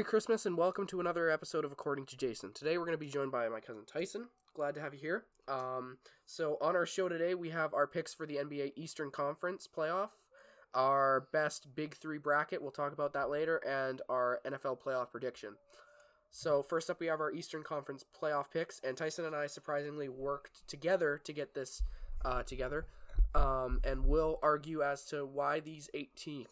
Merry Christmas and welcome to another episode of According to Jason. Today we're going to be joined by my cousin Tyson. Glad to have you here. Um, so on our show today we have our picks for the NBA Eastern Conference playoff, our best Big Three bracket. We'll talk about that later, and our NFL playoff prediction. So first up we have our Eastern Conference playoff picks, and Tyson and I surprisingly worked together to get this uh, together, um, and we'll argue as to why these eight team,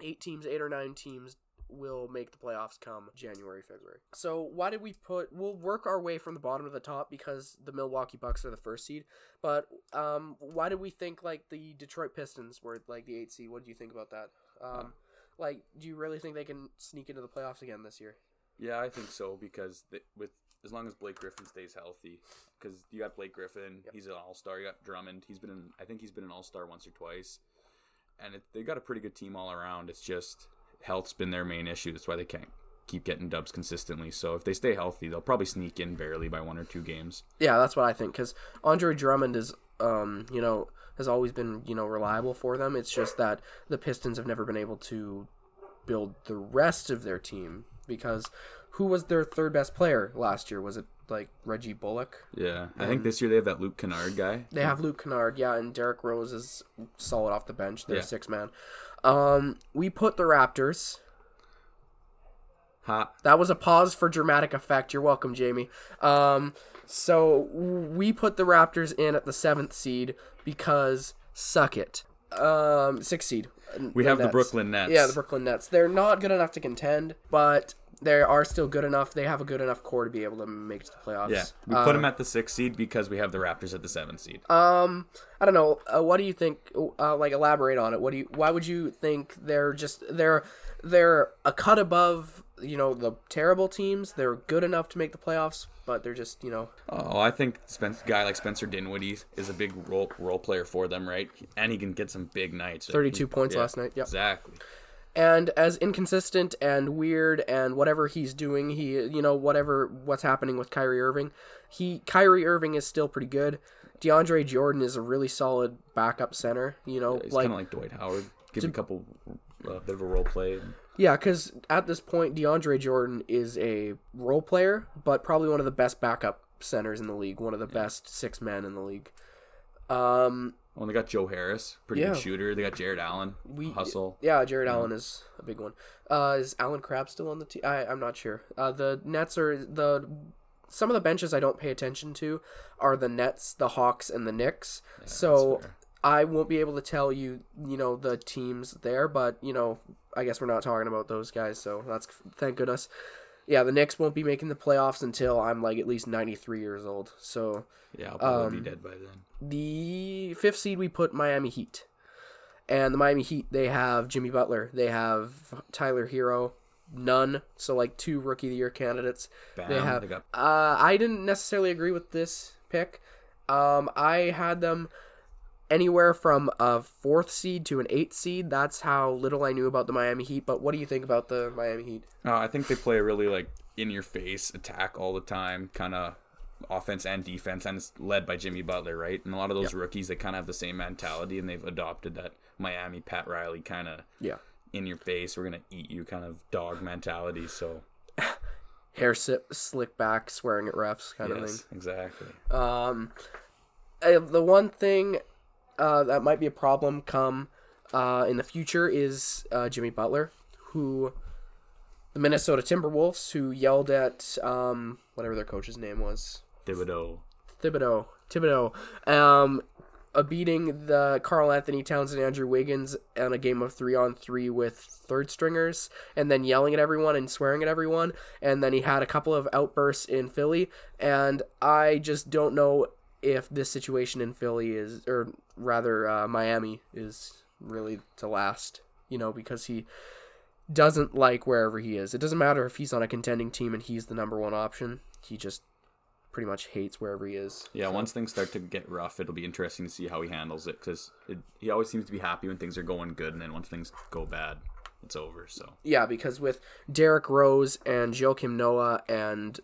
eight teams, eight or nine teams will make the playoffs come January, February. So why did we put? We'll work our way from the bottom to the top because the Milwaukee Bucks are the first seed. But um, why did we think like the Detroit Pistons were like the eight seed? What do you think about that? Um, like, do you really think they can sneak into the playoffs again this year? Yeah, I think so because they, with as long as Blake Griffin stays healthy, because you got Blake Griffin, he's an All Star. You got Drummond, he's been in, I think he's been an All Star once or twice, and it, they got a pretty good team all around. It's just health's been their main issue. That's why they can't keep getting dubs consistently. So if they stay healthy, they'll probably sneak in barely by one or two games. Yeah, that's what I think. Because Andre Drummond is, um, you know, has always been you know reliable for them. It's just that the Pistons have never been able to build the rest of their team because who was their third best player last year? Was it like Reggie Bullock? Yeah, I think this year they have that Luke Kennard guy. They have Luke Kennard, yeah, and Derrick Rose is solid off the bench. They're Yeah. six man. Um, we put the Raptors. Ha, That was a pause for dramatic effect. You're welcome, Jamie. Um, so we put the Raptors in at the seventh seed because suck it. Um, sixth seed. we have the Brooklyn Nets. Yeah, the Brooklyn Nets. They're not good enough to contend, but they are still good enough. They have a good enough core to be able to make it to the playoffs. Yeah, we put them at the sixth seed because we have the Raptors at the seventh seed. Um, I don't know. Uh, what do you think? Uh, like, elaborate on it. What do you? Why would you think they're just they're they're a cut above? You know the terrible teams. They're good enough to make the playoffs, but they're just you know Oh, I think Spence, guy like Spencer Dinwiddie is a big role role player for them, right? And he can get some big nights. 32 points yeah, last night. Yep. Exactly. And as inconsistent and weird and whatever he's doing, he you know whatever what's happening with Kyrie Irving, he Kyrie Irving is still pretty good. DeAndre Jordan is a really solid backup center. You know, He's like kind of like Dwight Howard. Give him a couple, uh, bit of a role play. Yeah, because at this point, DeAndre Jordan is a role player, but probably one of the best backup centers in the league, one of the best six men in the league. Um, Oh, they got Joe Harris, pretty Yeah. good shooter. They got Jarrett Allen, we hustle. Yeah, Jarrett Allen is a big one. Uh, is Allen Crabbe still on the team? I I'm not sure. Uh, the Nets are the some of the benches I don't pay attention to are the Nets, the Hawks, and the Knicks. so. I won't be able to tell you, you know, the teams there, but you know, I guess we're not talking about those guys, so that's thank goodness. Yeah, the Knicks won't be making the playoffs until I'm like at least 93 years old. So Yeah, I'll probably Um, be dead by then. the fifth seed we put Miami Heat. And the Miami Heat, they have Jimmy Butler, they have Tyler Herro, none, so like two rookie of the year candidates. Bam, they have they got- uh I didn't necessarily agree with this pick. Um I had them anywhere from a fourth seed to an eighth seed. That's how little I knew about the Miami Heat, but what do you think about the Miami Heat? Uh, I think they play a really like in your face attack all the time, kind of offense and defense, and it's led by Jimmy Butler, right? And a lot of those rookies, they kind of have the same mentality, and they've adopted that Miami Pat Riley kind of Yeah. in your face, we're gonna eat you kind of dog mentality. So Hair sip, slick back, swearing at refs kind of thing. yes, exactly. Um, the one thing uh, that might be a problem come uh, in the future is uh, Jimmy Butler, who the Minnesota Timberwolves, who yelled at um, whatever their coach's name was, Thibodeau. Thibodeau, Thibodeau, um, uh, beating the Karl-Anthony Towns and Andrew Wiggins on a game of three on three with third stringers, and then yelling at everyone and swearing at everyone. And then he had a couple of outbursts in Philly, and I just don't know if this situation in Philly is, or rather uh, Miami, is really to last. You know, because he doesn't like wherever he is. It doesn't matter if he's on a contending team and he's the number one option. He just pretty much hates wherever he is. Yeah, once things start to get rough, it'll be interesting to see how he handles it because he always seems to be happy when things are going good, and then once things go bad, it's over. So Yeah, because with Derrick Rose and Joakim Noah and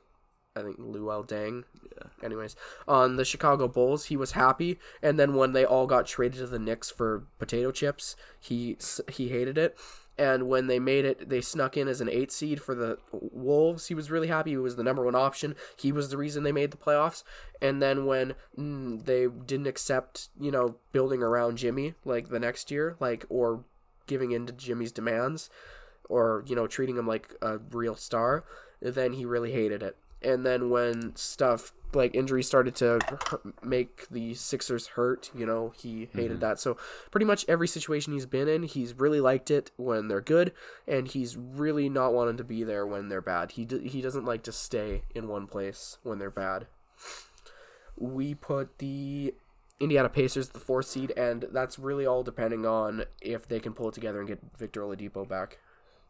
I think Luol Deng. Yeah. Anyways, on the Chicago Bulls, he was happy, and then when they all got traded to the Knicks for potato chips, he he hated it. And when they made it, they snuck in as an eight seed for the Wolves. He was really happy. He was the number one option. He was the reason they made the playoffs. And then when mm, they didn't accept, you know, building around Jimmy like the next year, like or giving in to Jimmy's demands, or you know treating him like a real star, then he really hated it. And then when stuff like injuries started to make the Sixers hurt, you know, he hated mm-hmm. that. So pretty much every situation he's been in, he's really liked it when they're good, and he's really not wanting to be there when they're bad. He d- he doesn't like to stay in one place when they're bad. We put the Indiana Pacers the fourth seed, and that's really all depending on if they can pull it together and get Victor Oladipo back.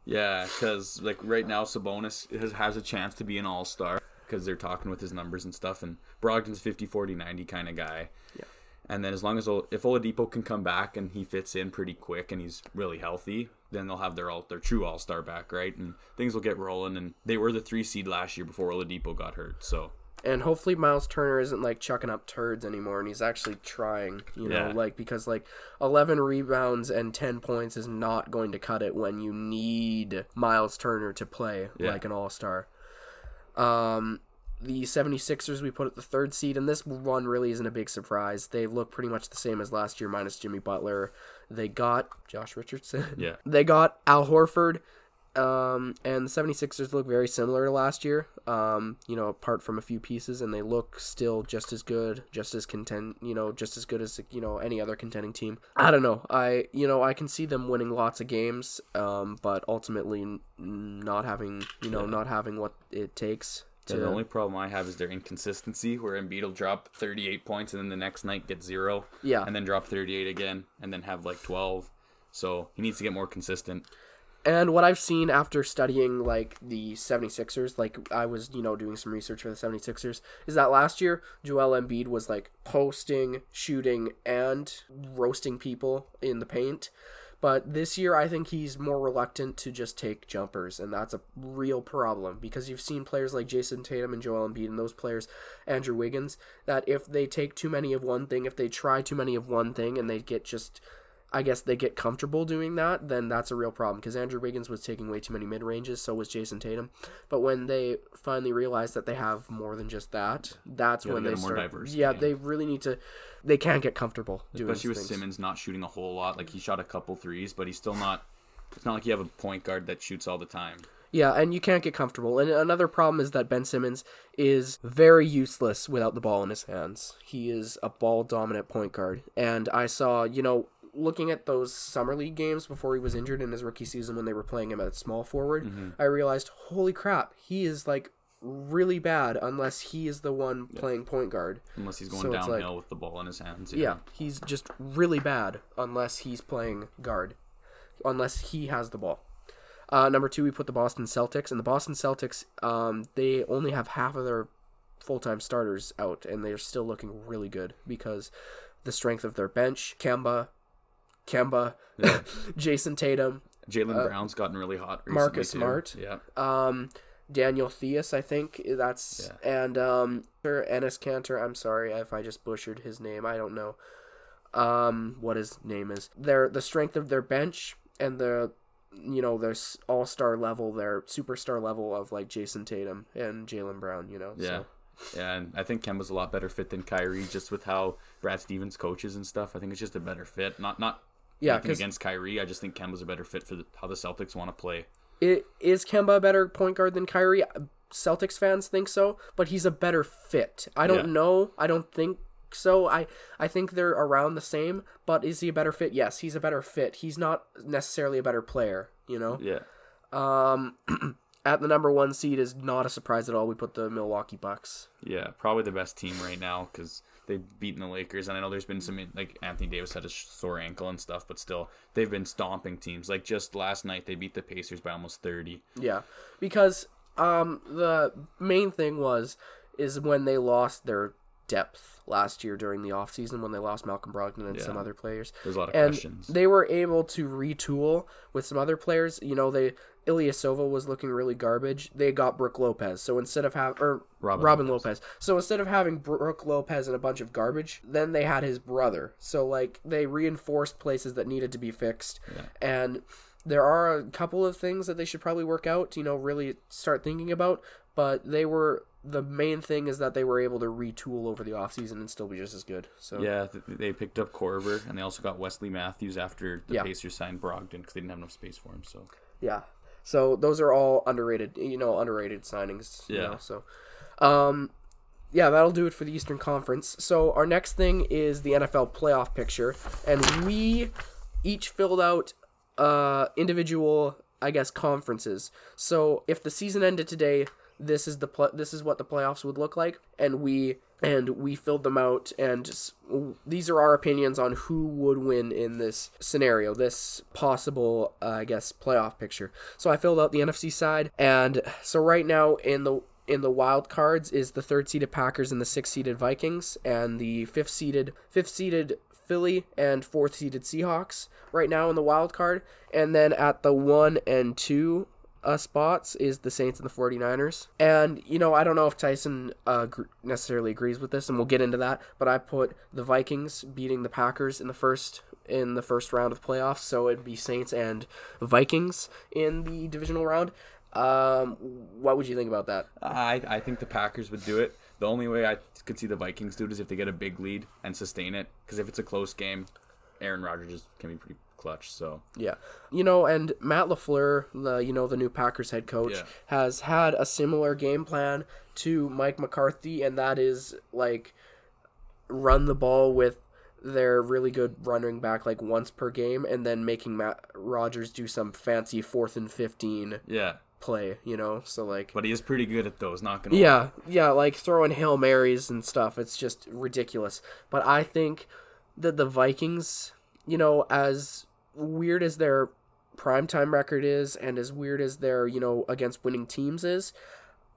Yeah, because like right now, Sabonis has, has a chance to be an All Star because they're talking with his numbers and stuff, and Brogdon's 50, 40, 90 kind of guy. Yeah. And then as long as if Oladipo can come back and he fits in pretty quick and he's really healthy, then they'll have their all their true All Star back, right? And things will get rolling. And they were the three seed last year before Oladipo got hurt, so and hopefully Miles Turner isn't like chucking up turds anymore and he's actually trying, you know, yeah. like because like 11 rebounds and 10 points is not going to cut it when you need Miles Turner to play yeah. like an all-star. Um the 76ers we put at the third seed and this one really isn't a big surprise. They look pretty much the same as last year minus Jimmy Butler. They got Josh Richardson. Yeah. They got Al Horford um, and the 76ers look very similar to last year, um, you know, apart from a few pieces, and they look still just as good, just as content, you know, just as good as, you know, any other contending team. I don't know. I, you know, I can see them winning lots of games, um, but ultimately not having, you know, yeah. not having what it takes. To... Yeah, the only problem I have is their inconsistency, where Embiid will drop 38 points and then the next night get zero. Yeah. And then drop 38 again and then have like 12. So he needs to get more consistent. And what I've seen after studying like the 76ers, like I was, you know, doing some research for the 76ers, is that last year Joel Embiid was like posting, shooting, and roasting people in the paint. But this year, I think he's more reluctant to just take jumpers, and that's a real problem because you've seen players like Jayson Tatum and Joel Embiid, and those players, Andrew Wiggins, that if they take too many of one thing, if they try too many of one thing, and they get just I guess they get comfortable doing that, then that's a real problem because Andrew Wiggins was taking way too many mid ranges, so was Jayson Tatum. But when they finally realize that they have more than just that, that's yeah, when they, start. Diverse, yeah, they really need to. They can't get comfortable doing. Especially with things. Simmons not shooting a whole lot. Like he shot a couple threes, but he's still not. It's not like you have a point guard that shoots all the time. Yeah, and you can't get comfortable. And another problem is that Ben Simmons is very useless without the ball in his hands. He is a ball dominant point guard. And I saw, you know, looking at those summer league games before he was injured in his rookie season when they were playing him at small forward, mm-hmm. I realized, holy crap, he is like really bad unless he is the one yeah. playing point guard. Unless he's going so downhill like, with the ball in his hands. Yeah. yeah, he's just really bad unless he's playing guard, unless he has the ball. Uh, number two, we put the Boston Celtics, and the Boston Celtics, um, they only have half of their full time starters out, and they're still looking really good because the strength of their bench, Kemba, Kemba, yeah. Jayson Tatum, Jalen uh, Brown's gotten really hot. Marcus too. Smart, yeah. Um, Daniel Theis, I think that's yeah. and um, Enes Kanter, I'm sorry if I just butchered his name. I don't know um what his name is. Their the strength of their bench and the you know their all star level, their superstar level of like Jayson Tatum and Jalen Brown. You know, yeah. So. Yeah, and I think Kemba's a lot better fit than Kyrie, just with how Brad Stevens coaches and stuff. I think it's just a better fit. Not not yeah, against Kyrie. I just think Kemba's a better fit for the, how the Celtics want to play. It, is Kemba a better point guard than Kyrie? Celtics fans think so, but he's a better fit. I don't yeah. know. I don't think so. I I think they're around the same, but is he a better fit? Yes, he's a better fit. He's not necessarily a better player, you know? Yeah. Um at the number 1 seed is not a surprise at all. We put the Milwaukee Bucks. Yeah, probably the best team right now cuz they've beaten the Lakers, and I know there's been some like Anthony Davis had a sore ankle and stuff, but still they've been stomping teams. Like just last night, they beat the Pacers by almost thirty. Yeah, because um the main thing was is when they lost their depth last year during the offseason when they lost Malcolm Brogdon and yeah. some other players. There's a lot of and questions. They were able to retool with some other players. You know, they Ilyasova was looking really garbage. They got Brook Lopez. So instead of having or Robin, Robin Lopez. Lopez. So instead of having Brook Lopez and a bunch of garbage, then they had his brother. So like they reinforced places that needed to be fixed. Yeah. And there are a couple of things that they should probably work out. You know, really start thinking about. But they were the main thing is that they were able to retool over the offseason and still be just as good. So Yeah, th- they picked up Korver, and they also got Wesley Matthews after the Yeah. Pacers signed Brogdon because they didn't have enough space for him. So Yeah. So those are all underrated, you know, underrated signings. you Yeah. know, so, um, yeah, that'll do it for the Eastern Conference. So our next thing is the NFL playoff picture, and we each filled out uh individual, I guess, conferences. So if the season ended today, this is the pl- this is what the playoffs would look like, and we and we filled them out and s- these are our opinions on who would win in this scenario this possible uh, i guess playoff picture. So i filled out the nfc side and so right now in the in the wild cards is the third seeded packers and the sixth seeded vikings and the fifth seeded fifth seeded philly and fourth seeded seahawks right now in the wild card and then at the one and two uh, spots is the Saints and the 49ers. And, you know, I don't know if Tyson uh, gr- necessarily agrees with this, and we'll get into that, but I put the Vikings beating the Packers in the first in the first round of playoffs, so it'd be Saints and Vikings in the divisional round. Um, what would you think about that? I I think the Packers would do it. The only way I could see the Vikings do it is if they get a big lead and sustain it. Because if it's a close game, Aaron Rodgers can be pretty clutch. So Yeah, you know, and Matt Lafleur, the you know the new Packers head coach, Yeah. has had a similar game plan to Mike McCarthy, and that is like run the ball with their really good running back like once per game, and then making Matt Rogers do some fancy fourth and fifteen yeah, play. You know, so like. but he is pretty good at those. Not gonna. lie. Yeah, yeah, like throwing Hail Marys and stuff. It's just ridiculous. But I think that the Vikings, you know, as weird as their primetime record is and as weird as their, you know, against winning teams is,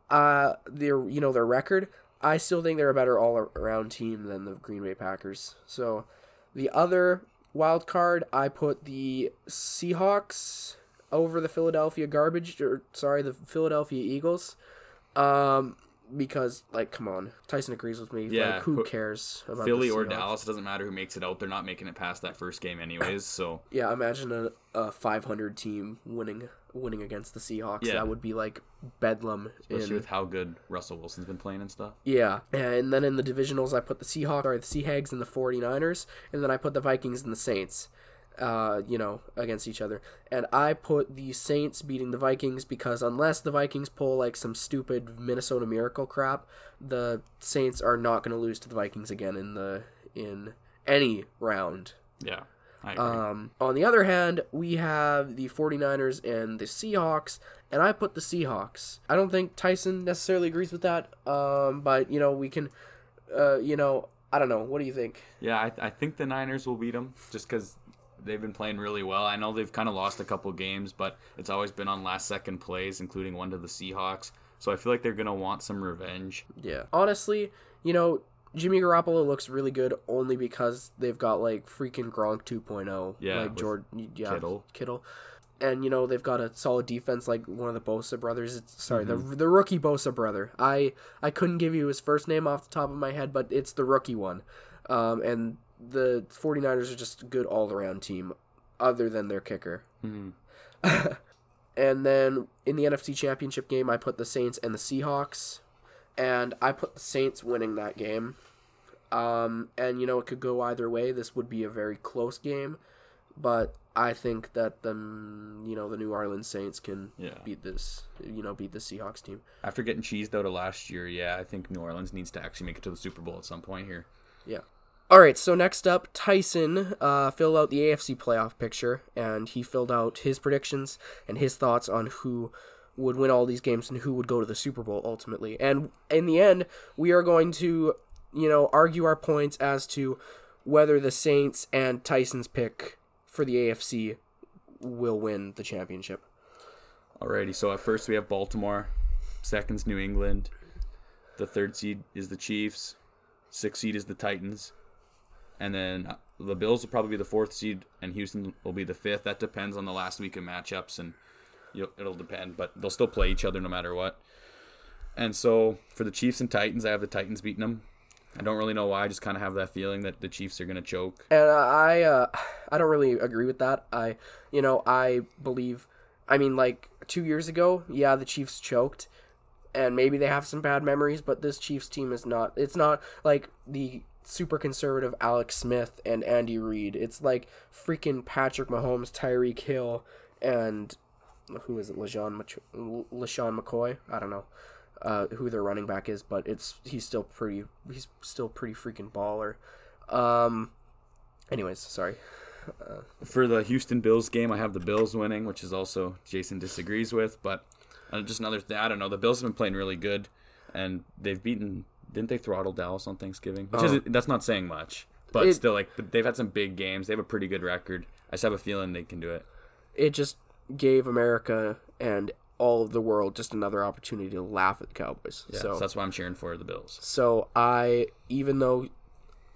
uh their you know, their record, I still think they're a better all around team than the Green Bay Packers. So the other wild card, I put the Seahawks over the Philadelphia garbage or sorry, the Philadelphia Eagles. Um because like come on, Tyson agrees with me. Yeah, like who cares about Philly or Dallas, it doesn't matter who makes it out. They're not making it past that first game anyways. So Yeah, imagine a, a 500 team winning winning against the Seahawks. Yeah. That would be like bedlam. especially in- with how good Russell Wilson's been playing and stuff. Yeah, and then in the divisionals, I put the Seahawks, or the Seahags, and the 49ers, and then I put the Vikings and the Saints, uh, you know, against each other. And I put the Saints beating the Vikings because unless the Vikings pull like some stupid Minnesota Miracle crap, the Saints are not going to lose to the Vikings again in the in any round. Yeah, I agree. Um, on the other hand, we have the 49ers and the Seahawks, and I put the Seahawks. I don't think Tyson necessarily agrees with that, um, but, you know, we can, uh, you know, I don't know. What do you think? Yeah, I, I think the Niners will beat them just because they've been playing really well. I know they've kind of lost a couple games, but it's always been on last second plays, including one to the Seahawks. So I feel like they're gonna want some revenge. Yeah. Honestly, you know, Jimmy Garoppolo looks really good only because they've got, like, freaking Gronk 2.0. Yeah, Like, George, yeah, Kittle. Kittle. And, you know, they've got a solid defense like one of the Bosa brothers. It's, sorry, Mm-hmm. the, the rookie Bosa brother. I, I couldn't give you his first name off the top of my head, but it's the rookie one. Um, and the 49ers are just a good all around team, other than their kicker. Mhm. And then in the NFC Championship game, I put the Saints and the Seahawks, and I put the Saints winning that game. Um, and you know it could go either way. This would be a very close game, but I think that the you know the New Orleans Saints can Yeah. beat this you know beat the Seahawks team. After getting cheesed out of last year, yeah, I think New Orleans needs to actually make it to the Super Bowl at some point here. All right, so next up, Tyson uh, filled out the AFC playoff picture, and he filled out his predictions and his thoughts on who would win all these games and who would go to the Super Bowl ultimately. And in the end, we are going to, you know, argue our points as to whether the Saints and Tyson's pick for the AFC will win the championship. Alrighty, so at first we have Baltimore, second's New England, the third seed is the Chiefs, sixth seed is the Titans, and then uh, the Bills will probably be the fourth seed, and Houston will be the fifth. That depends on the last week of matchups, and it'll depend, but they'll still play each other no matter what. And so for the Chiefs and Titans, I have the Titans beating them. I don't really know why. I just kind of have that feeling that the Chiefs are gonna choke. And I uh, I don't really agree with that. I you know I believe. I mean, like two years ago, yeah, the Chiefs choked, and maybe they have some bad memories, but this Chiefs team is not. It's not like the super conservative Alex Smith and Andy Reid. It's like freaking Patrick Mahomes, Tyreek Hill, and who is it? LeSean, Mach- LeSean McCoy. I don't know uh, who their running back is, but it's he's still pretty. He's still pretty freaking baller. Um. Anyways, sorry. For the Houston Bills game, I have the Bills winning, which is also Jason disagrees with. But uh, just another thing, I don't know. The Bills have been playing really good, and they've beaten. Didn't they throttle Dallas on Thanksgiving? Which is Oh. that's not saying much, but It- still, like they've had some big games. They have a pretty good record. I just have a feeling they can do it. It just gave America and all of the world just another opportunity to laugh at the Cowboys. Yeah, so so that's why I'm cheering for the Bills. So I, even though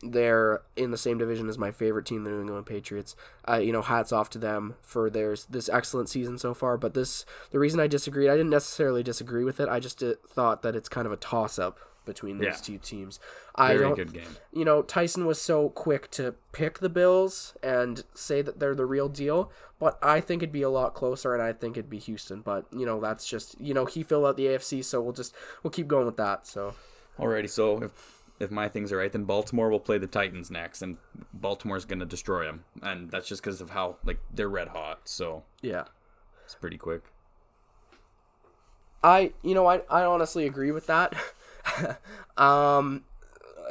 they're in the same division as my favorite team, the New England Patriots, uh, you know, hats off to them for their this excellent season so far. But this, the reason I disagreed, I didn't necessarily disagree with it. I just uh, thought that it's kind of a toss up between these Yeah. two teams. I Very don't, good game. you know, Tyson was so quick to pick the Bills and say that they're the real deal, but I think it'd be a lot closer, and I think it'd be Houston. But you know, that's just you know he filled out the AFC, so we'll just we'll keep going with that. So. Alrighty, so if if my things are right, then Baltimore will play the Titans next, and Baltimore's gonna destroy them, and that's just because of how like they're red hot. So Yeah. it's pretty quick. I you know I I honestly agree with that. um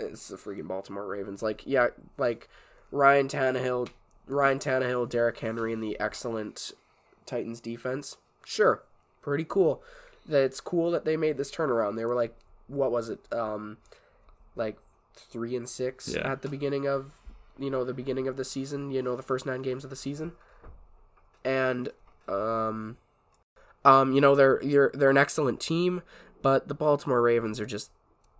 it's the freaking Baltimore Ravens. Like yeah, like Ryan Tannehill, Ryan Tannehill, Derrick Henry and the excellent Titans defense. Sure. Pretty cool. That it's cool that they made this turnaround. They were like what was it? Um like 3 and 6 Yeah. at the beginning of you know the beginning of the season, you know the first 9 games of the season. And um um, you know they're they're they're an excellent team, but the Baltimore Ravens are just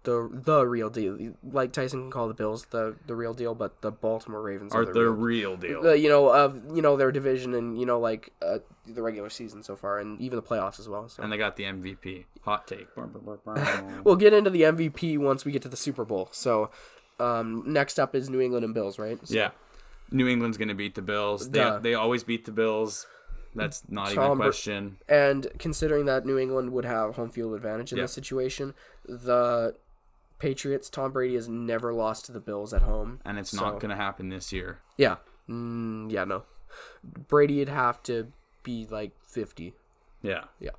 the the real deal. Like Tyson can call the Bills the the real deal, but the Baltimore Ravens are, Are the the real, real deal? the, you know of you know their division and you know like uh, the regular season so far and even the playoffs as well. So and they got the MVP. Hot take. we'll get into the MVP once we get to the Super Bowl. So um, next up is New England and Bills, right? So- yeah, New England's gonna beat the Bills. They Duh. they always beat the Bills. That's not even a Tom question. And considering that New England would have home field advantage in Yeah. this situation, the Patriots, Tom Brady has never lost to the Bills at home. And it's So- not gonna happen this year. Yeah. Mm, yeah, no. Brady'd have to be like 50. Yeah. Yeah.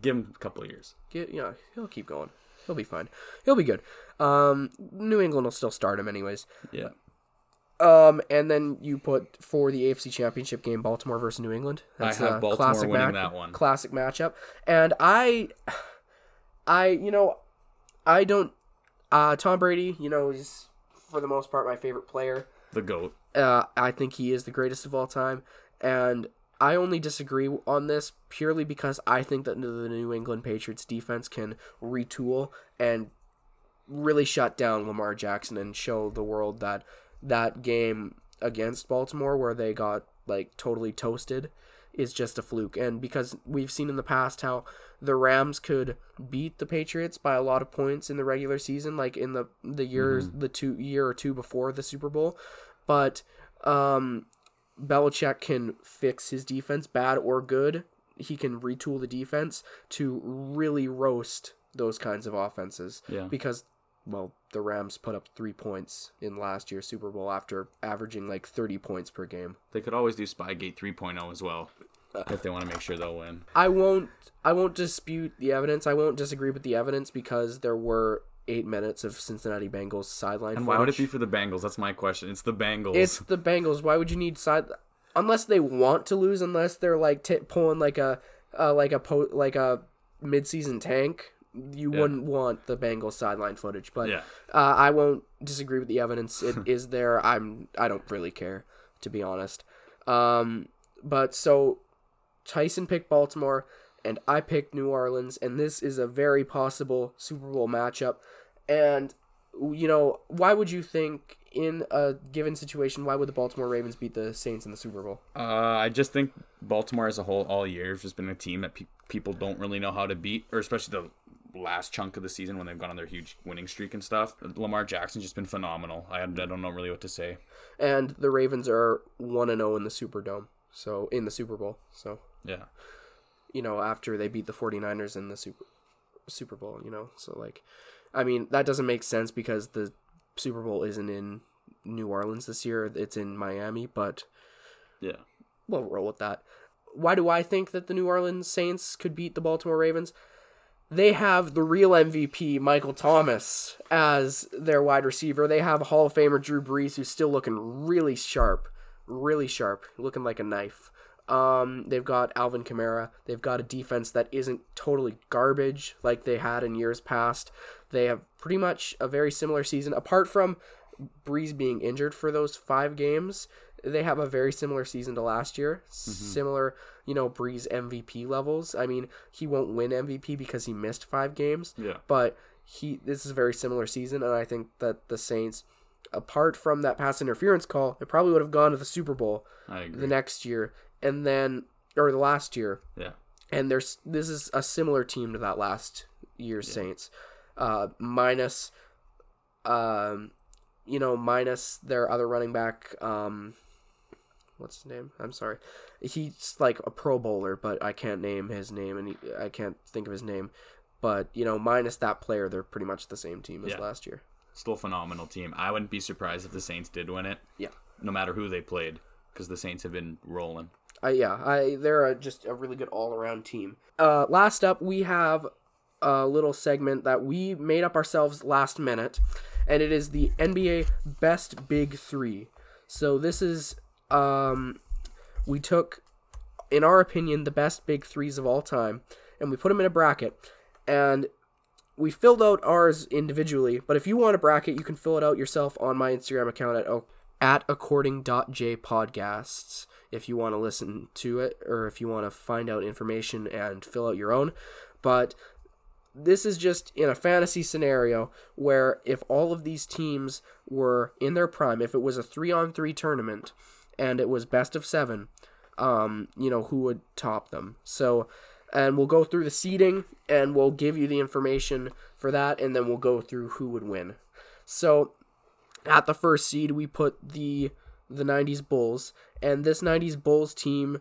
Give him a couple of years. Get, yeah, he'll keep going. He'll be fine. He'll be good. Um, New England will still start him anyways. Yeah. Um, and then you put for the AFC Championship game Baltimore versus New England. I have a Baltimore classic winning match- that one. Classic matchup, and I, I you know, I don't. Uh, Tom Brady, you know, is for the most part my favorite player. The goat. Uh, I think he is the greatest of all time, and I only disagree on this purely because I think that the New England Patriots defense can retool and really shut down Lamar Jackson and show the world that that game against Baltimore where they got like totally toasted is just a fluke. And because we've seen in the past how the Rams could beat the Patriots by a lot of points in the regular season like in the the years the two year or two before the Super Bowl. But um Belichick can fix his defense bad or good. He can retool the defense to really roast those kinds of offenses. Yeah. because well the Rams put up 3 points in last year's Super Bowl after averaging like 30 points per game They could always do Spygate 3.0 as well if they want to make sure they'll win. I won't I won't dispute the evidence. I won't disagree with the evidence because there were 8 minutes of Cincinnati Bengals sideline And why would it be for the Bengals? That's my question. It's the Bengals. It's the Bengals. Why would you need side unless they want to lose unless they're like t- pulling like a uh, like a po- like a mid-season tank you Yeah. wouldn't want the Bengals sideline footage but yeah. uh, I won't disagree with the evidence. It is there. I'm. I don't really care, to be honest. Um, but so Tyson picked Baltimore, and I picked New Orleans, and this is a very possible Super Bowl matchup. And you know, why would you think in a given situation, why would the Baltimore Ravens beat the Saints in the Super Bowl? Uh, I just think Baltimore as a whole all year has just been a team that pe- people don't really know how to beat, or especially the last chunk of the season when they've gone on their huge winning streak and stuff. Lamar Jackson's just been phenomenal. I, I don't know really what to say. And the Ravens are one and zero in the Superdome, so in the Super Bowl. So Yeah. you know after they beat the 49ers in the Super Super Bowl, you know. So like, I mean that doesn't make sense because the Super Bowl isn't in New Orleans this year; it's in Miami. But Yeah. we'll roll with that. Why do I think that the New Orleans Saints could beat the Baltimore Ravens? They have the real MVP, Michael Thomas, as their wide receiver. They have Hall of Famer Drew Brees, who's still looking really sharp, really sharp, looking like a knife. Um, they've got Alvin Kamara. They've got a defense that isn't totally garbage like they had in years past. They have pretty much a very similar season, apart from Brees being injured for those five games. They have a very similar season to last year. Similar, you know, Brees MVP levels. I mean, he won't win MVP because he missed five games, Yeah. but he this is a very similar season, and I think that the Saints, apart from that pass interference call, they probably would have gone to the Super Bowl the next year, and then or the last year, yeah. and there's this is a similar team to that last year's Saints, uh, minus, um, you know, minus their other running back. Um, what's his name? I'm sorry, he's like a Pro Bowler, but I can't name his name, and he, I can't think of his name. But you know, minus that player, they're pretty much the same team as Yeah. last year. Still a phenomenal team. I wouldn't be surprised if the Saints did win it. Yeah. No matter who they played, because the Saints have been rolling. Uh, yeah, I they're a, just a really good all around team. Uh, last up, we have a little segment that we made up ourselves last minute, and it is the NBA Best Big Three. So this is um, we took, in our opinion, the best big threes of all time, and we put them in a bracket, and we filled out ours individually. But if you want a bracket, you can fill it out yourself on my Instagram account at oh, at according.jpodcasts if you want to listen to it or if you want to find out information and fill out your own. But this is just in a fantasy scenario where if all of these teams were in their prime, if it was a three on three tournament and it was best of seven, um, you know, who would top them. So, and we'll go through the seeding and we'll give you the information for that, and then we'll go through who would win. So, at the first seed, we put the the 90s Bulls, and this 90s Bulls team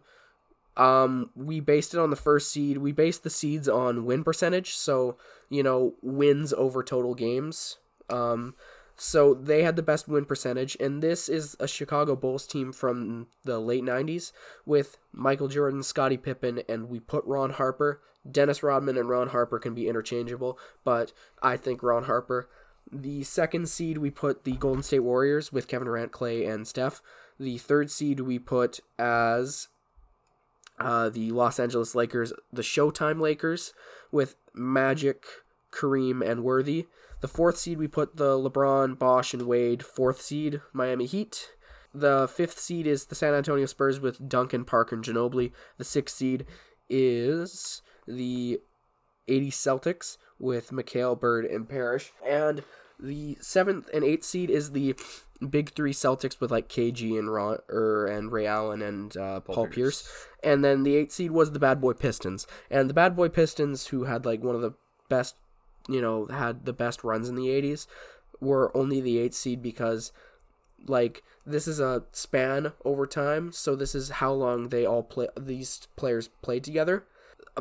um we based it on the first seed. We based the seeds on win percentage, so you know, wins over total games. Um so they had the best win percentage and this is a Chicago Bulls team from the late 90s with Michael Jordan, Scottie Pippen and we put Ron Harper. Dennis Rodman and Ron Harper can be interchangeable, but I think Ron Harper the second seed we put the Golden State Warriors with Kevin Durant, Klay, and Steph. The third seed we put as uh, the Los Angeles Lakers, the Showtime Lakers with Magic, Kareem, and Worthy. The fourth seed we put the LeBron, Bosh, and Wade. Fourth seed Miami Heat. The fifth seed is the San Antonio Spurs with Duncan, Parker, and Ginobili. The sixth seed is the 80 Celtics with McHale Bird and Parish. And the seventh and eighth seed is the big three Celtics with like KG and Ron er, and Ray Allen and uh, Paul, Pierce. And then the eighth seed was the Bad Boy Pistons. And the Bad Boy Pistons, who had like one of the best, you know, had the best runs in the 80s, were only the eighth seed because like this is a span over time. So this is how long they all play. These players played together.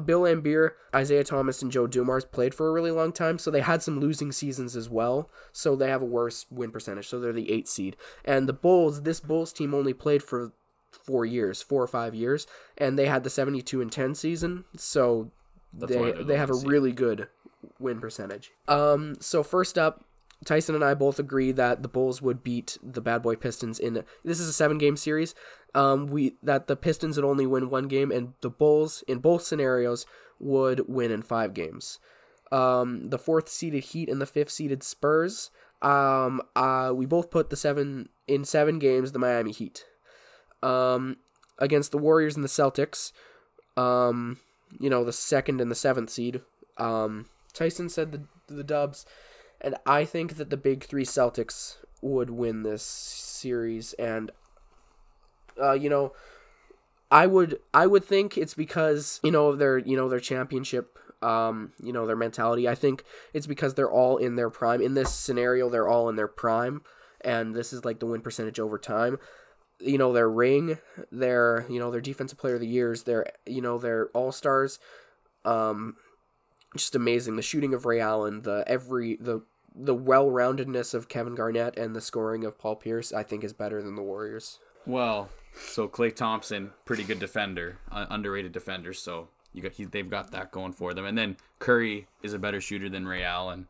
Bill Laimbeer, Isiah Thomas, and Joe Dumars played for a really long time, so they had some losing seasons as well. So they have a worse win percentage. So they're the eight seed. And the Bulls, this Bulls team only played for four years, four or five years, and they had the seventy-two and ten season. So That's they they have a seed. really good win percentage. Um, so first up, Tyson and I both agree that the Bulls would beat the Bad Boy Pistons in this is a seven game series. Um, we that the Pistons would only win one game, and the Bulls in both scenarios would win in five games. Um, the fourth seeded Heat and the fifth seeded Spurs. Um, uh, we both put the seven in seven games the Miami Heat. Um, against the Warriors and the Celtics. Um, you know the second and the seventh seed. Um, Tyson said the the Dubs, and I think that the big three Celtics would win this series. And uh, you know, I would I would think it's because you know their you know their championship um, you know, their mentality. I think it's because they're all in their prime. In this scenario, they're all in their prime, and this is like the win percentage over time. You know, their ring, their you know their defensive player of the years, their you know their all stars, um, just amazing. The shooting of Ray Allen, the every the the well roundedness of Kevin Garnett, and the scoring of Paul Pierce, I think is better than the Warriors. Well, so Klay Thompson, pretty good defender, uh, underrated defender. So you got he, they've got that going for them. And then Curry is a better shooter than Ray Allen,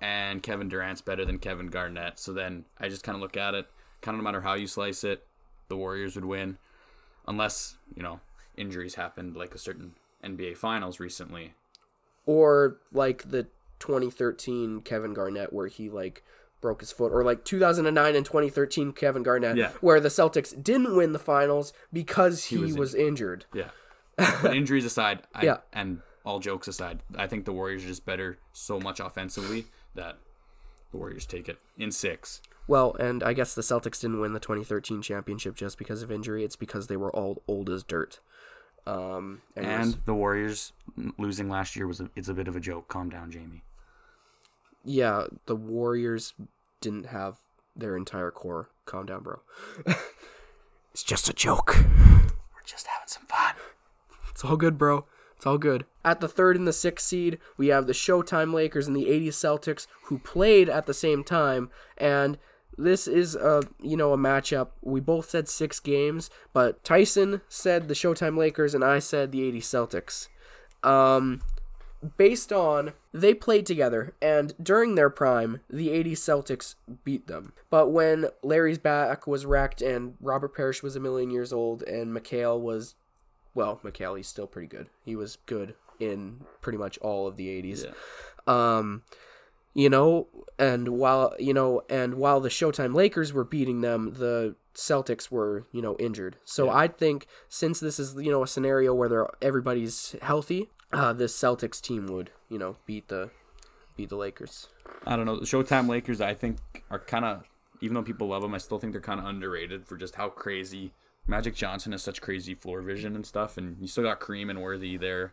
and Kevin Durant's better than Kevin Garnett. So then I just kind of look at it, kind of no matter how you slice it, the Warriors would win, unless you know injuries happened like a certain NBA Finals recently, or like the 2013 Kevin Garnett where he like broke his foot or like 2009 and 2013 Kevin Garnett Yeah. where the Celtics didn't win the finals because he, was was, injured. Yeah. But injuries aside, I, Yeah. and all jokes aside, I think the Warriors are just better so much offensively that the Warriors take it in six. Well, and I guess the Celtics didn't win the 2013 championship just because of injury. It's because they were all old as dirt. Um. And the Warriors losing last year was a, it's a bit of a joke. Calm down, Jamie. yeah, the Warriors didn't have their entire core. Calm down, bro. it's just a joke. We're just having some fun. It's all good, bro. It's all good. At the third and the sixth seed, we have the Showtime Lakers and the 80s Celtics who played at the same time. And this is a you know a matchup. We both said six games, but Tyson said the Showtime Lakers and I said the 80 Celtics. Um, based on they played together and during their prime the 80 celtics beat them but when larry's back was wrecked and robert parish was a million years old and McHale was well McHale he's still pretty good he was good in pretty much all of the 80s Yeah. um you know and while you know and while the showtime lakers were beating them the celtics were you know injured so Yeah. i think since this is you know a scenario where they're everybody's healthy uh this celtics team would you know beat the beat the lakers I don't know. The Showtime Lakers, I think, are kind of, even though people love them, I still think they're kind of underrated for just how crazy Magic Johnson has such crazy floor vision and stuff. And you still got Kareem and Worthy there.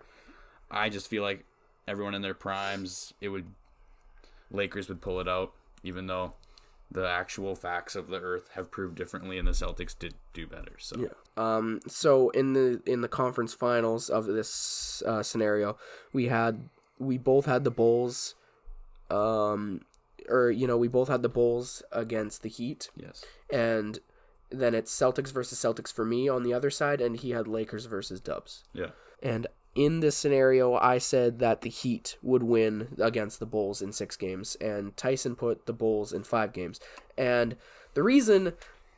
I just feel like everyone in their primes, it would, Lakers would pull it out, even though the actual facts of the earth have proved differently and the Celtics did do better. So, Yeah. Um, so in the in the conference finals of this uh, scenario, we had we both had the Bulls, um, or you know we both had the Bulls against the Heat, yes. and then it's Celtics versus Celtics for me on the other side, and he had Lakers versus Dubs. Yeah. And in this scenario, I said that the Heat would win against the Bulls in six games, and Tyson put the Bulls in five games. And the reason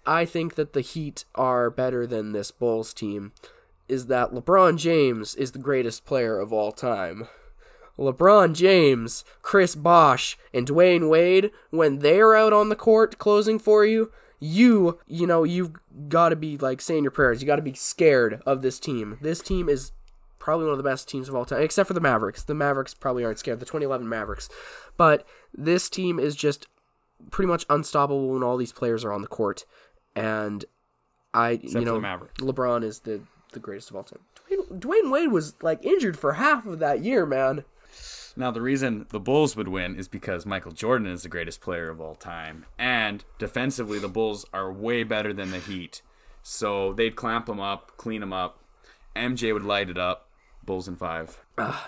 I think that the Heat are better than this Bulls team is that LeBron James is the greatest player of all time. LeBron James, Chris Bosh, and Dwyane Wade, when they're out on the court closing for you, you, you know, you've got to be like saying your prayers. You got to be scared of this team. This team is probably one of the best teams of all time, except for the Mavericks. The Mavericks probably aren't scared. The 2011 Mavericks, but this team is just pretty much unstoppable when all these players are on the court. And I, Except you know. LeBron is the the greatest of all time. Dwyane, Dwyane Wade was like injured for half of that year, man. Now, the reason the Bulls would win is because Michael Jordan is the greatest player of all time. And defensively, the Bulls are way better than the Heat. So they'd clamp them up, clean them up. MJ would light it up. Bulls in five.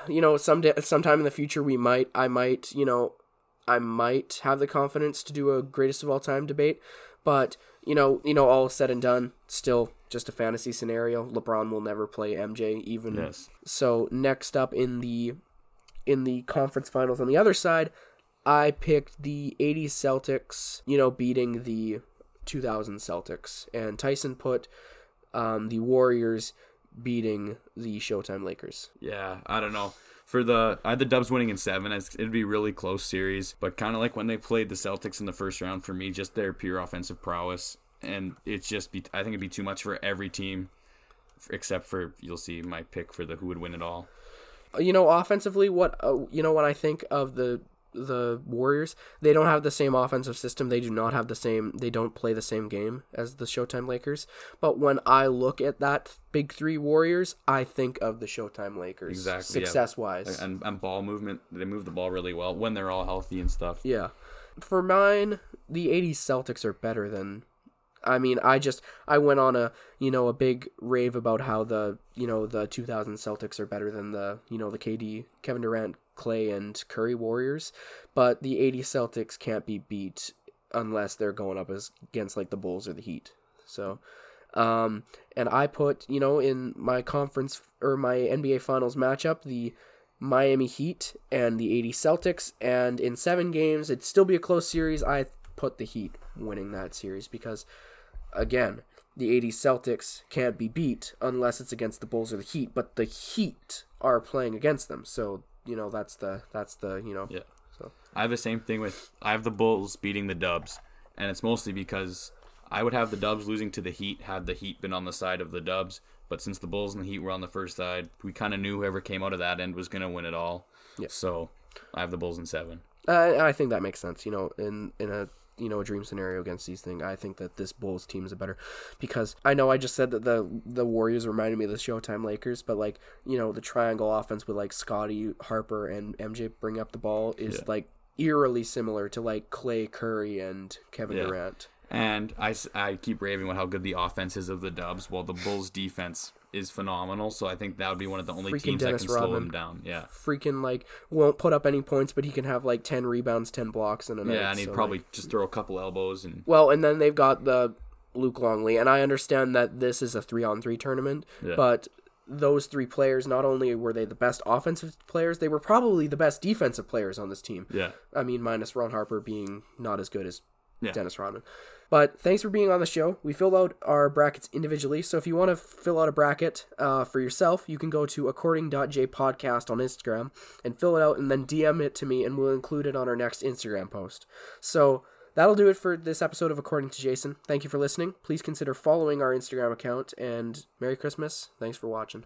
you know, someday, sometime in the future, we might, I might, you know, I might have the confidence to do a greatest of all time debate, but you know, you know, all said and done, still just a fantasy scenario. LeBron will never play MJ, even Yes. so. Next up in the in the conference finals on the other side, I picked the '80s Celtics, you know, beating the 2000 Celtics, and Tyson put um, the Warriors beating the Showtime Lakers. Yeah, I don't know. For the, I had the Dubs winning in seven. It'd be a really close series, but kind of like when they played the Celtics in the first round. For me, just their pure offensive prowess, and it's just be. I think it'd be too much for every team, except for you'll see my pick for the who would win it all. you know offensively what uh, you know when i think of the the Warriors. They don't have the same offensive system. They do not have the same. They don't play the same game as the Showtime Lakers. But when I look at that big three Warriors, I think of the Showtime Lakers. Exactly, yeah. Success wise. and and ball movement. They move the ball really well when they're all healthy and stuff. Yeah. For mine, the 80s Celtics are better than I mean, I just I went on a, you know, a big rave about how the, you know, the 2000 Celtics are better than the, you know, the KD, Kevin Durant, Klay and Curry Warriors, but the 80 Celtics can't be beat unless they're going up against like the Bulls or the Heat. So, um and I put, you know, in my conference or my NBA finals matchup, the Miami Heat and the 80 Celtics. And in seven games, it'd still be a close series. I put the Heat winning that series because, again, the 80 Celtics can't be beat unless it's against the Bulls or the Heat. But the Heat are playing against them, so you know that's the that's the you know. Yeah. So I have the same thing with I have the Bulls beating the Dubs, and it's mostly because I would have the Dubs losing to the Heat had the Heat been on the side of the Dubs. But since the Bulls and the Heat were on the first side, we kind of knew whoever came out of that end was going to win it all. Yeah. So I have the Bulls in seven. uh, I think that makes sense. You know, in in a you know a dream scenario against these things, I think that this Bulls team is a better because I know I just said that the the Warriors reminded me of the Showtime Lakers, but like you know the triangle offense with like Scotty Harper and MJ bring up the ball is Yeah. like eerily similar to like Klay Curry and Kevin Yeah. Durant. And I, I keep raving about how good the offense is of the Dubs, while the Bulls' defense is phenomenal. So I think that would be one of the only Freaking teams Dennis that can slow Rodman. them down. Yeah. Freaking like won't put up any points, but he can have like ten rebounds, ten blocks, in a night. Yeah, and he'd so, probably like- just throw a couple elbows and Well, and then they've got the Luke Longley, and I understand that this is a three on three tournament, Yeah. but those three players not only were they the best offensive players, they were probably the best defensive players on this team. yeah. I mean, minus Ron Harper being not as good as Yeah. Dennis Rodman. But thanks for being on the show. We filled out our brackets individually, so if you want to fill out a bracket uh, for yourself, you can go to according.jpodcast on Instagram and fill it out and then DM it to me, and we'll include it on our next Instagram post. So that'll do it for this episode of According to Jason. Thank you for listening. Please consider following our Instagram account, and Merry Christmas. Thanks for watching.